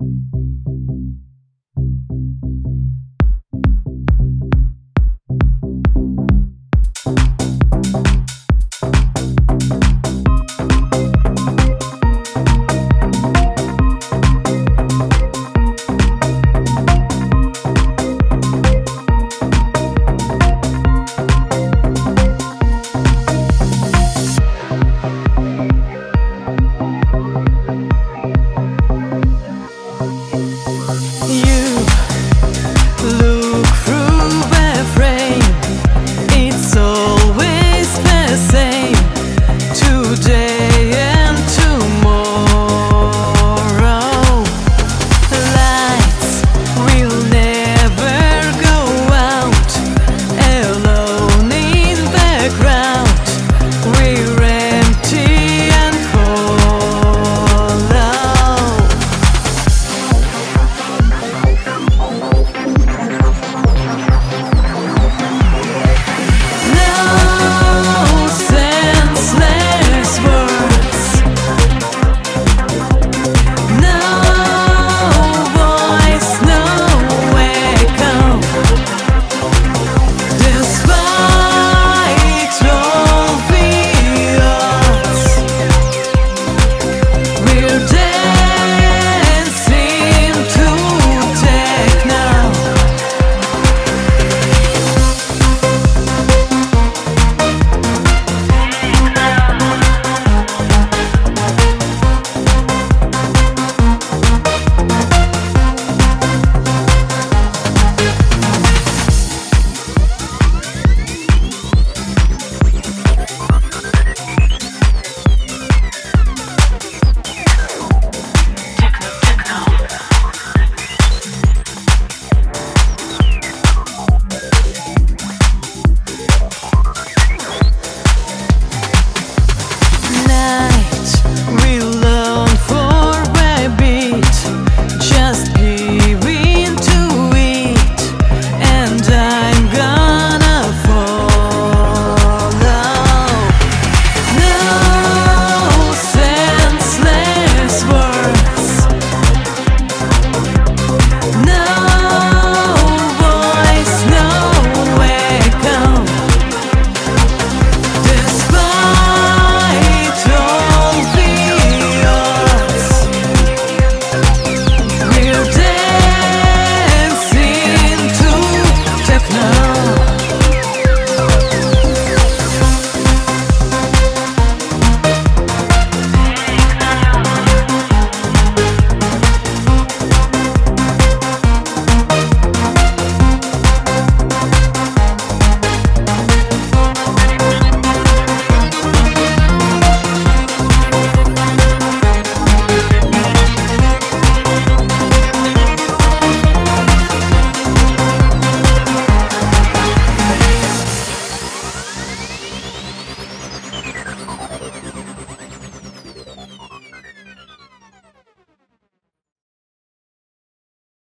you